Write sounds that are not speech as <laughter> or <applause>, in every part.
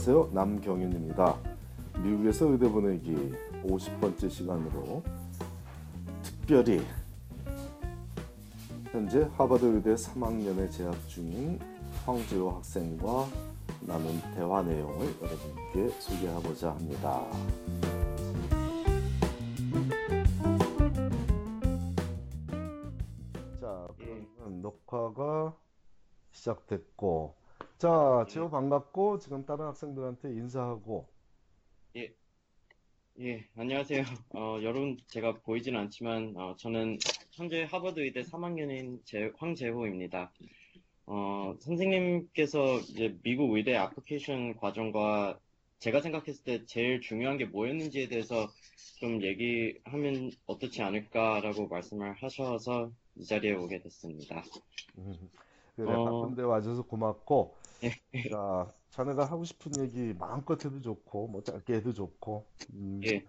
안녕하세요. 남경윤입니다. 미국에서 의대 보내기 50번째 시간으로 특별히 현재 하버드 의대 3학년에 재학 중인 황재호 학생과 나눈 대화 내용을 여러분께 소개하고자 합니다. 자, 그러면 녹화가 시작됐고, 자, 재호 반갑고 지금 다른 학생들한테 인사하고, 예, 예, 안녕하세요. <laughs> 어, 여러분, 제가 보이진 않지만, 어, 저는 현재 하버드 의대 3학년인 제, 황재호입니다. 어, 선생님께서 이제 미국 의대 애플리케이션 과정과 제가 생각했을 때 제일 중요한 게 뭐였는지에 대해서 좀 얘기하면 어떻지 않을까라고 말씀을 하셔서 이 자리에 오게 됐습니다. 음, 그래, 어, 바쁜데 와줘서 고맙고, 예, 자, 자네가 하고 싶은 얘기 마음껏 해도 좋고, 뭐 짧게 해도 좋고, 음, 예.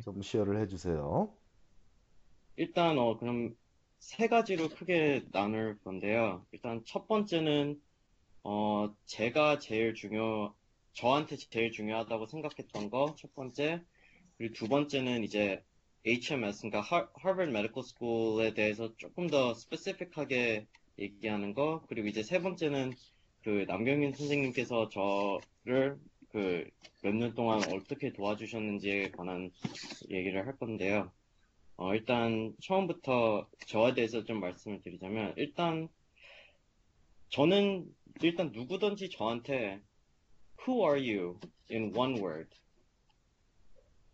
좀 시어를 해주세요. 일단, 어, 그럼 세 가지로 크게 나눌 건데요. 일단 첫 번째는, 어, 제가 제일 중요, 저한테 제일 중요하다고 생각했던 거, 첫 번째. 그리고 두 번째는 이제 HMS, 그러니까 하, Harvard Medical School에 대해서 조금 더 스페시픽하게 얘기하는 거. 그리고 이제 세 번째는 그 남경민 선생님께서 저를 그 몇 년 동안 어떻게 도와주셨는지에 관한 얘기를 할 건데요. 어, 일단 처음부터 저에 대해서 좀 말씀을 드리자면 일단 저는 일단 누구든지 저한테 Who are you in one word?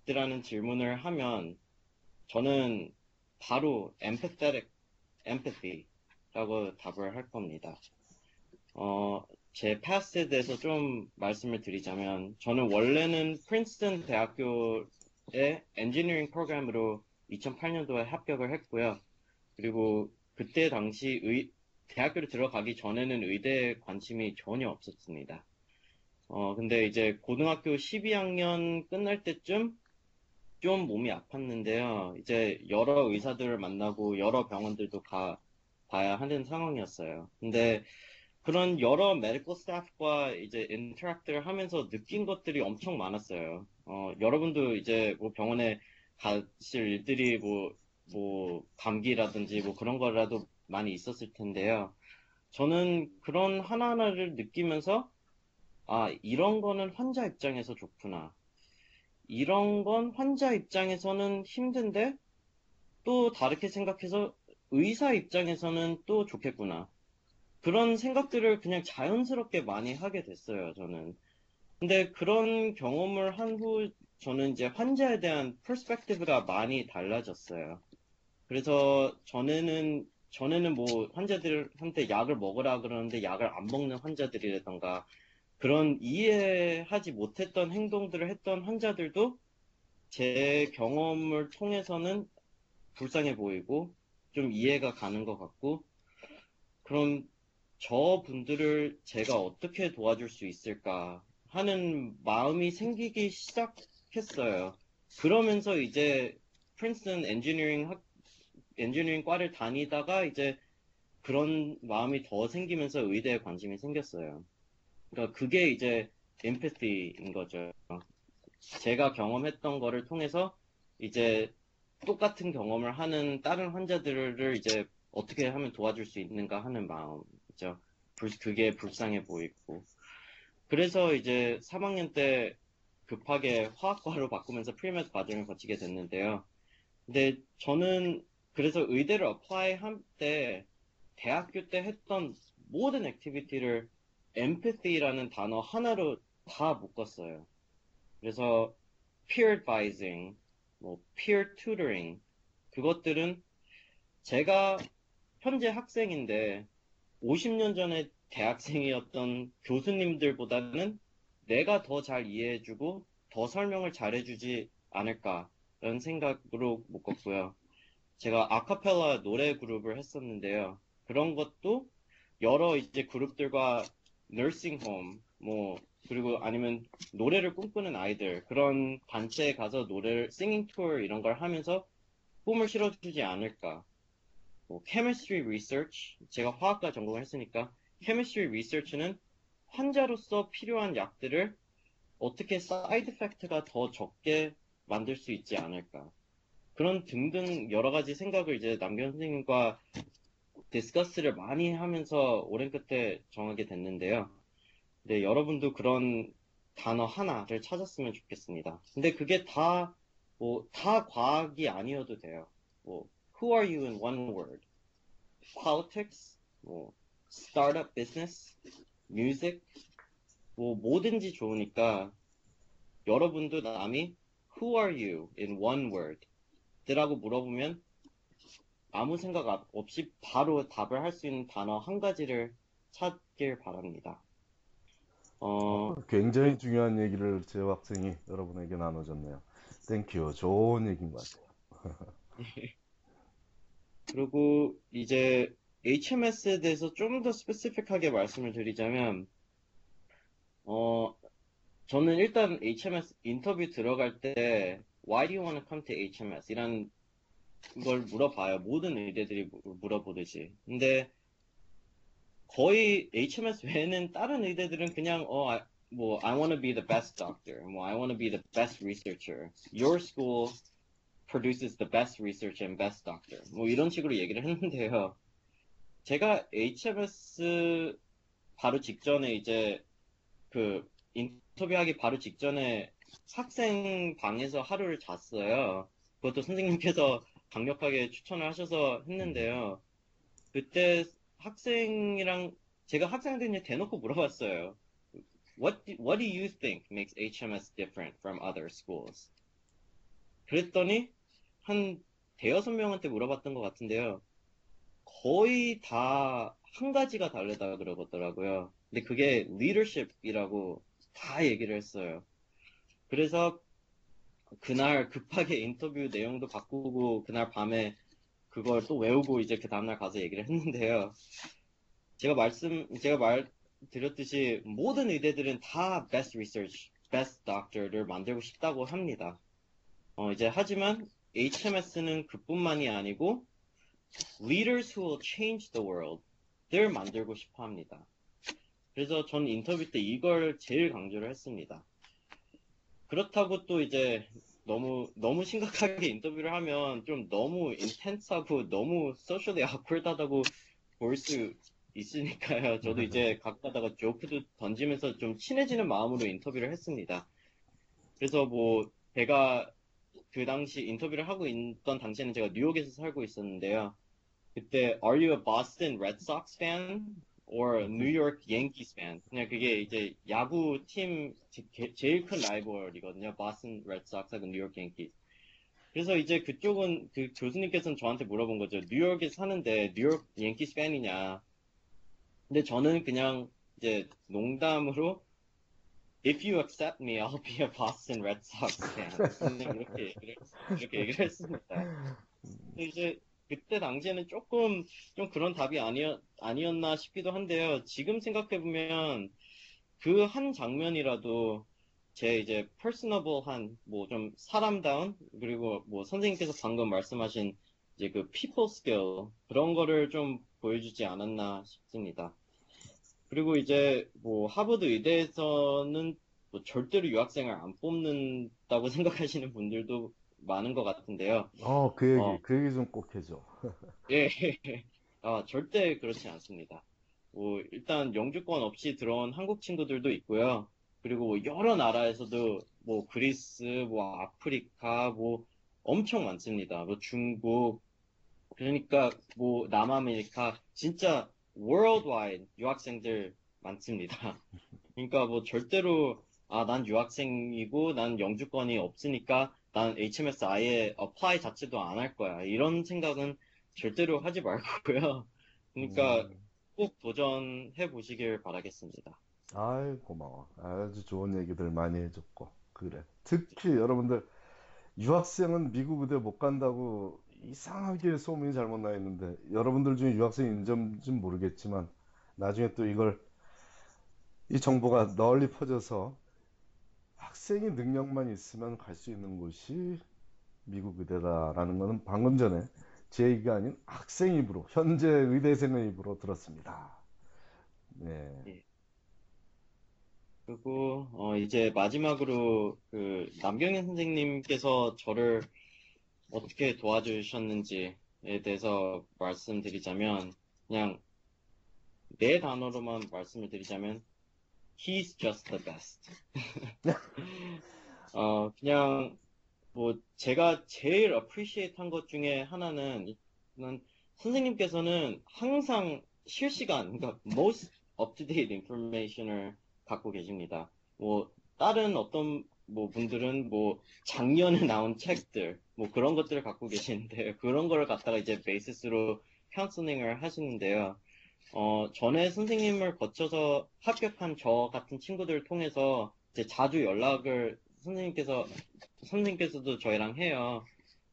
라는 질문을 하면 저는 바로 empathetic, empathy 라고 답을 할 겁니다. 어, 제 past에 대해서 좀 말씀을 드리자면 저는 원래는 프린스턴 대학교의 엔지니어링 프로그램으로 2008년도에 합격을 했고요. 그리고 그때 당시 의, 대학교를 들어가기 전에는 의대에 관심이 전혀 없었습니다. 어, 근데 이제 고등학교 12학년 끝날 때쯤 좀 몸이 아팠는데요. 이제 여러 의사들을 만나고 여러 병원들도 가 봐야 하는 상황이었어요. 근데 그런 여러 메디컬 스태프과 이제 인터랙트를 하면서 느낀 것들이 엄청 많았어요. 어, 여러분도 이제 뭐 병원에 가실 일들이 뭐, 뭐, 감기라든지 뭐 그런 거라도 많이 있었을 텐데요. 저는 그런 하나하나를 느끼면서, 아, 이런 거는 환자 입장에서 좋구나. 이런 건 환자 입장에서는 힘든데, 또 다르게 생각해서 의사 입장에서는 또 좋겠구나. 그런 생각들을 그냥 자연스럽게 많이 하게 됐어요, 저는. 근데 그런 경험을 한 후, 저는 이제 환자에 대한 퍼스펙티브가 많이 달라졌어요. 그래서 전에는, 전에는 뭐 환자들한테 약을 먹으라 그러는데 약을 안 먹는 환자들이라던가 그런 이해하지 못했던 행동들을 했던 환자들도 제 경험을 통해서는 불쌍해 보이고 좀 이해가 가는 것 같고 그럼 저 분들을 제가 어떻게 도와줄 수 있을까 하는 마음이 생기기 시작했어요. 그러면서 이제 프린스턴 엔지니어링 학, 엔지니어링 과를 다니다가 이제 그런 마음이 더 생기면서 의대에 관심이 생겼어요. 그러니까 그게 이제 empathy인 거죠. 제가 경험했던 거를 통해서 이제 똑같은 경험을 하는 다른 환자들을 이제 어떻게 하면 도와줄 수 있는가 하는 마음이죠. 불- 그게 불쌍해 보이고. 그래서 이제 3학년 때 급하게 화학과로 바꾸면서 premed 과정을 거치게 됐는데요. 근데 저는 그래서 의대를 apply 할때 대학교 때 했던 모든 activity를 empathy라는 단어 하나로 다 묶었어요. 그래서 peer advising, 뭐 peer tutoring 그것들은 제가 현재 학생인데 50년 전에 대학생이었던 교수님들보다는 내가 더 잘 이해해주고 더 설명을 잘해주지 않을까라는 생각으로 묶었고요. 제가 아카펠라 노래 그룹을 했었는데요. 그런 것도 여러 이제 그룹들과 nursing 뭐 그리고 아니면 노래를 꿈꾸는 아이들 그런 단체에 가서 노래를 singing tour 이런 걸 하면서 꿈을 실어주지 않을까. 뭐 chemistry research 제가 화학과 전공을 했으니까 chemistry research는 환자로서 필요한 약들을 어떻게 side effect가 더 적게 만들 수 있지 않을까. 그런 등등 여러 가지 생각을 이제 남경 선생님과 discuss를 많이 하면서 오랜 끝에 정하게 됐는데요. 네, 여러분도 그런 단어 하나를 찾았으면 좋겠습니다. 근데 그게 다, 뭐, 다 과학이 아니어도 돼요. 뭐, who are you in one word? politics, 뭐, startup business, music, 뭐, 뭐든지 좋으니까 여러분도 남이 who are you in one word? 라고 물어보면 아무 생각 없이 바로 답을 할 수 있는 단어 한 가지를 찾길 바랍니다. 어, 굉장히 중요한 얘기를 제 학생이 여러분에게 나눠줬네요. Thank you. 좋은 얘기인 것 같아요. <laughs> 그리고 이제 HMS에 대해서 좀 더 스페시픽하게 말씀을 드리자면, 어, 저는 일단 HMS 인터뷰 들어갈 때, Why do you want to come to HMS? 이란 걸 물어봐요. 모든 의대들이 무- 물어보듯이. 근데 거의 HMS 외에는 다른 의대들은 그냥, 어, I- 뭐, I want to be the best doctor. 뭐, I want to be the best researcher. Your school produces the best research and best doctor. 뭐 이런 식으로 얘기를 했는데요. 제가 HMS 바로 직전에 이제 그 인터뷰하기 바로 직전에 학생 방에서 하루를 잤어요. 그것도 선생님께서 강력하게 추천을 하셔서 했는데요. 그때 학생이랑 제가 학생들한테 대놓고 물어봤어요. What do, what do you think makes HMS different from other schools? 그랬더니 한 대여섯 명한테 물어봤던 것 같은데요. 거의 다 한 가지가 다르다 그러더라고요. 근데 그게 leadership이라고 다 얘기를 했어요. 그래서 그날 급하게 인터뷰 내용도 바꾸고 그날 밤에 그걸 또 외우고 이제 그 다음날 가서 얘기를 했는데요. 제가 말씀, 제가 말 드렸듯이 모든 의대들은 다 best research, best doctor를 만들고 싶다고 합니다. 어, 이제 하지만 HMS는 그뿐만이 아니고 leaders who will change the world 를 만들고 싶어 합니다. 그래서 전 인터뷰 때 이걸 제일 강조를 했습니다. 그렇다고 또 이제 너무 너무 심각하게 인터뷰를 하면 좀 너무 인텐스하고 너무 socially awkward하다고 볼 수 있으니까요. 저도 이제 가끔가다가 조크도 던지면서 좀 친해지는 마음으로 인터뷰를 했습니다. 그래서 뭐 제가 그 당시 인터뷰를 하고 있던 당시에는 제가 뉴욕에서 살고 있었는데요. 그때 Are you a Boston Red Sox fan or New York Yankees fan? 그냥 그게 이제 야구 팀 제- 제일 큰 라이벌이거든요. Boston Red Sox하고 New York Yankees. 그래서 이제 그쪽은 그 교수님께서는 저한테 물어본 거죠. 뉴욕에 사는데 뉴욕 yankees 팬이냐? 근데 저는 그냥 이제 농담으로 If you accept me, I'll be a Boston Red Sox fan. <laughs> 이렇게 얘기를, 이렇게 얘기를 했습니다. 근데 이제 그때 당시에는 조금 좀 그런 답이 아니었, 아니었나 싶기도 한데요. 지금 생각해보면 그 한 장면이라도 제 이제 퍼스너블한 뭐 좀 사람다운 그리고 뭐 선생님께서 방금 말씀하신 이제 그 people skill 그런 거를 좀 보여주지 않았나 싶습니다. 그리고 이제 뭐 하버드 의대에서는 뭐 절대로 유학생을 안 뽑는다고 <laughs> 생각하시는 분들도 많은 것 같은데요. 어, 그 얘기, 어. 그 얘기 좀 꼭 해줘. <laughs> 예, 아, 절대 그렇지 않습니다. 뭐, 일단 영주권 없이 들어온 한국 친구들도 있고요. 그리고 뭐 여러 나라에서도 뭐 그리스, 뭐 아프리카, 뭐 엄청 많습니다. 뭐 중국, 그러니까 뭐 남아메리카, 진짜 worldwide 유학생들 많습니다. <laughs> 그러니까 뭐 절대로 아, 난 유학생이고 난 영주권이 없으니까 난 HMS 아예 apply 자체도 안 할 거야. 이런 생각은 절대로 하지 말고요. <laughs> 그러니까 음. 꼭 도전해 보시길 바라겠습니다. 아이, 고마워. 아주 좋은 얘기들 많이 해줬고. 그래. 특히 여러분들, 유학생은 미국 의대 못 간다고 이상하게 소문이 잘못 나 있는데, 여러분들 중에 유학생 인점인지 모르겠지만, 나중에 또 이걸, 이 정보가 널리 퍼져서 학생이 능력만 있으면 갈 수 있는 곳이 미국 의대다라는 거는 방금 전에 제 얘기가 아닌 학생 입으로, 현재 의대생의 입으로 들었습니다. 네. 그 그리고 어, 이제 마지막으로 그 남경현 선생님께서 저를 어떻게 도와주셨는지에 대해서 말씀드리자면 그냥 네 단어로만 말씀을 드리자면 He's just the best. <laughs> 어, 그냥 뭐 제가 제일 appreciate 한 것 중에 하나는 는 선생님께서는 항상 실시간, 그러니까 most up-to-date information을 갖고 계십니다. 뭐 다른 어떤 뭐 분들은 뭐 작년에 <laughs> 나온 책들 뭐 그런 것들을 갖고 계시는데 그런 거를 갖다가 이제 베이시스로 카운슬링을 하시는데요. 어, 전에 선생님을 거쳐서 합격한 저 같은 친구들을 통해서 이제 자주 연락을 선생님께서 선생님께서도 저희랑 해요.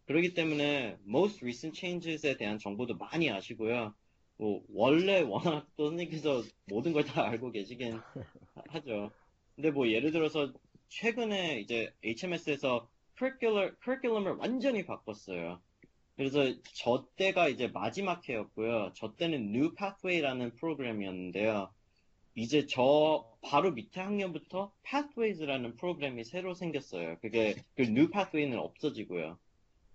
그렇기 때문에 most recent changes에 대한 정보도 많이 아시고요. 뭐 원래 워낙 또 선생님께서 모든 걸 다 알고 계시긴 <laughs> 하죠. 근데 뭐 예를 들어서 최근에 이제 HMS에서 curriculum, curriculum을 완전히 바꿨어요. 그래서 저 때가 이제 마지막 해였고요. 저 때는 New Pathway라는 프로그램이었는데요. 이제 저 바로 밑에 학년부터 Pathways라는 프로그램이 새로 생겼어요. 그게 그 New Pathway는 없어지고요.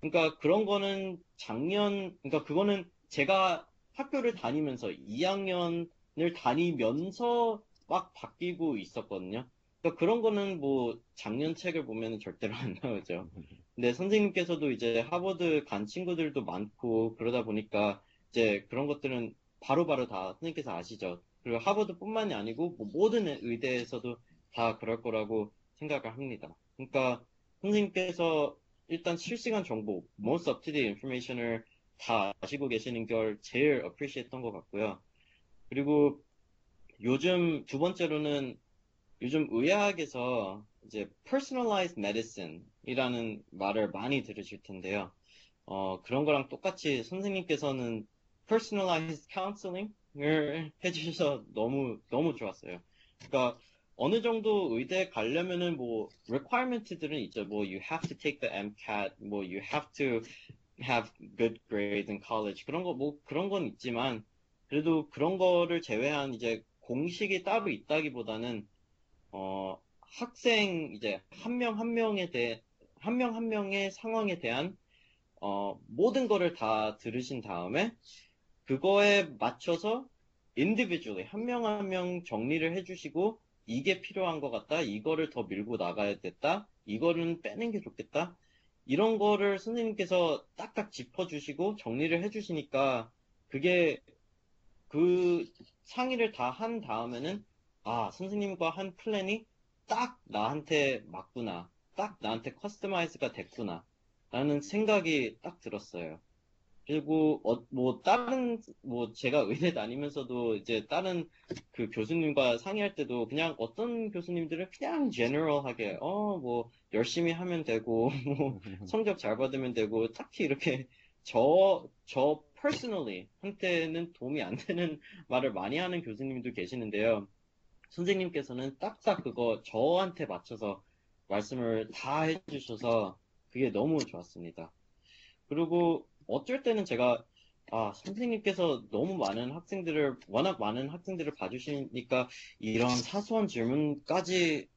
그러니까 그런 거는 작년, 그러니까 그거는 제가 학교를 다니면서 2학년을 다니면서 막 바뀌고 있었거든요. 그러니까 그런 거는 뭐 작년 책을 보면 절대로 안 나오죠. 근데 선생님께서도 이제 하버드 간 친구들도 많고 그러다 보니까 이제 그런 것들은 바로 바로 다 선생님께서 아시죠. 그리고 하버드뿐만이 아니고 뭐 모든 의대에서도 다 그럴 거라고 생각을 합니다. 그러니까 선생님께서 일단 실시간 정보, most up-to-date information을 다 아시고 계시는 걸 제일 appreciate 했던 것 같고요. 그리고 요즘 두 번째로는 요즘 의학에서 이제 personalized medicine이라는 말을 많이 들으실 텐데요. 어, 그런 거랑 똑같이 선생님께서는 personalized counseling을 해주셔서 너무, 너무 좋았어요. 그러니까 어느 정도 의대 가려면은 뭐 requirement들은 있죠. 뭐 you have to take the MCAT, 뭐 you have to have good grades in college 그런 거 뭐 그런 건 있지만 그래도 그런 거를 제외한 이제 공식이 따로 있다기보다는 어 학생 이제 한 명 한 명에 대해 한 명 한 명의 상황에 대한 어 모든 거를 다 들으신 다음에 그거에 맞춰서 individually 한명 한 명 정리를 해주시고 이게 필요한 것 같다 이거를 더 밀고 나가야 됐다 이거는 빼는 게 좋겠다 이런 거를 선생님께서 딱딱 짚어주시고 정리를 해주시니까 그게 그 상의를 다 한 다음에는 아, 선생님과 한 플랜이 딱 나한테 맞구나. 딱 나한테 커스터마이즈가 됐구나. 라는 생각이 딱 들었어요. 그리고 어, 뭐 다른 뭐 제가 의대 다니면서도 이제 다른 그 교수님과 상의할 때도 그냥 어떤 교수님들은 그냥 제너럴하게 어 뭐 열심히 하면 되고 <laughs> 뭐 성적 잘 받으면 되고 딱히 이렇게 저저 personally 한테는 도움이 안 되는 말을 많이 하는 교수님도 계시는데요. 선생님께서는 딱딱 그거 저한테 맞춰서 말씀을 다 해주셔서 그게 너무 좋았습니다. 그리고 어쩔 때는 제가 아, 선생님께서 너무 많은 학생들을, 워낙 많은 학생들을 봐주시니까 이런 사소한 질문까지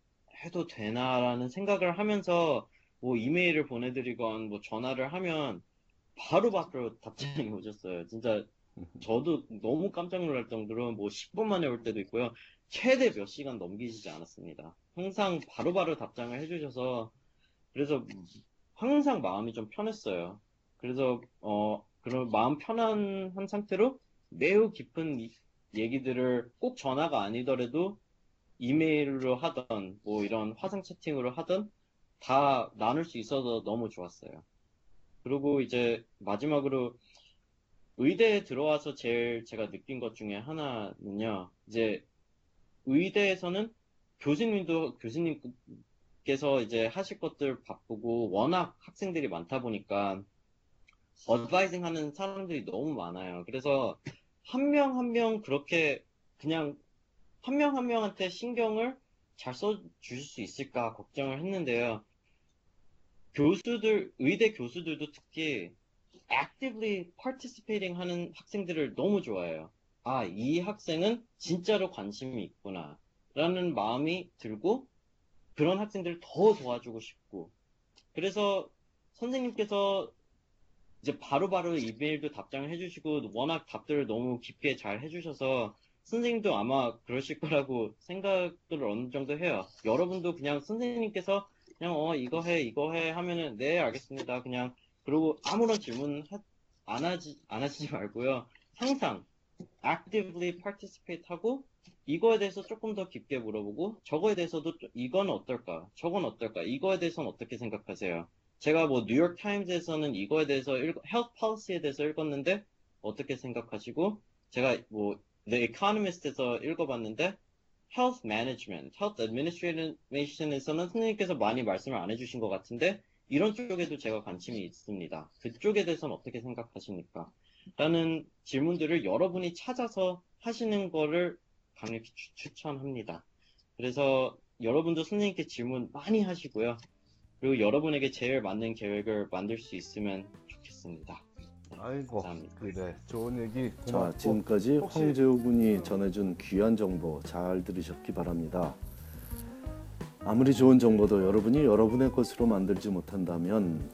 해도 되나라는 생각을 하면서 뭐 이메일을 보내드리건 뭐 전화를 하면 바로바로 바로 답장이 오셨어요. 진짜 저도 너무 깜짝 놀랄 정도로 뭐 10분 만에 올 때도 있고요. 최대 몇 시간 넘기시지 않았습니다. 항상 바로바로 바로 답장을 해주셔서 그래서 항상 마음이 좀 편했어요. 그래서 어 그런 마음 편안한 상태로 매우 깊은 얘기들을 꼭 전화가 아니더라도 이메일로 하던 뭐 이런 화상 채팅으로 하던 다 나눌 수 있어서 너무 좋았어요. 그리고 이제 마지막으로 의대에 들어와서 제일 제가 느낀 것 중에 하나는요. 이제 의대에서는 교수님도 교수님께서 이제 하실 것들 바쁘고 워낙 학생들이 많다 보니까 어드바이징 하는 사람들이 너무 많아요. 그래서 한 명 한 명 그렇게 그냥 한 명 한 명한테 신경을 잘 써주실 수 있을까 걱정을 했는데요. 교수들, 의대 교수들도 특히 actively participating 하는 학생들을 너무 좋아해요. 아, 이 학생은 진짜로 관심이 있구나. 라는 마음이 들고 그런 학생들을 더 도와주고 싶고 그래서 선생님께서 이제 바로 바로 이메일도 답장을 해주시고 워낙 답들을 너무 깊게 잘 해주셔서 선생님도 아마 그러실 거라고 생각을 어느 정도 해요. 여러분도 그냥 선생님께서 그냥 어 이거 해 이거 해 하면은 네 알겠습니다 그냥 그리고 아무런 질문 하- 안 하지 안 하시지 말고요. 항상 actively participate 하고 이거에 대해서 조금 더 깊게 물어보고 저거에 대해서도 좀- 이건 어떨까 저건 어떨까 이거에 대해서는 어떻게 생각하세요? 제가 뭐 뉴욕 타임즈에서는 이거에 대해서 읽, health policy에 대해서 읽었는데 어떻게 생각하시고 제가 뭐 The Economist에서 읽어봤는데 health management, health administration에서는 선생님께서 많이 말씀을 안 해주신 것 같은데 이런 쪽에도 제가 관심이 있습니다. 그쪽에 대해서는 어떻게 생각하십니까? 라는 질문들을 여러분이 찾아서 하시는 거를 강력히 추- 추천합니다. 그래서 여러분도 선생님께 질문 많이 하시고요. 그리고 여러분에게 제일 맞는 계획을 만들 수 있으면 좋겠습니다. 아이고 감사합니다. 그래 좋은 얘기 자, 고맙고 지금까지 혹시- 황재호 군이 전해준 귀한 정보 잘 들으셨기 바랍니다. 아무리 좋은 정보도 여러분이 여러분의 것으로 만들지 못한다면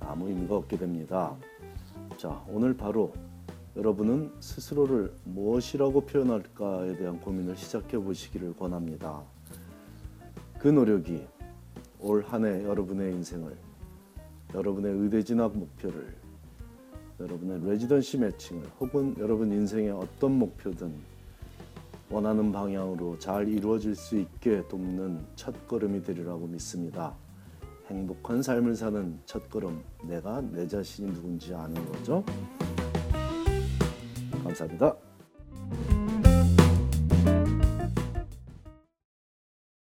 아무 의미가 없게 됩니다. 자, 오늘 바로 여러분은 스스로를 무엇이라고 표현할까에 대한 고민을 시작해 보시기를 권합니다. 그 노력이 올 한 해 여러분의 인생을, 여러분의 의대 진학 목표를, 여러분의 레지던시 매칭을 혹은 여러분 인생의 어떤 목표든 원하는 방향으로 잘 이루어질 수 있게 돕는 첫 걸음이 되리라고 믿습니다. 행복한 삶을 사는 첫걸음, 내가 내 자신이 누군지 아는 거죠. 감사합니다.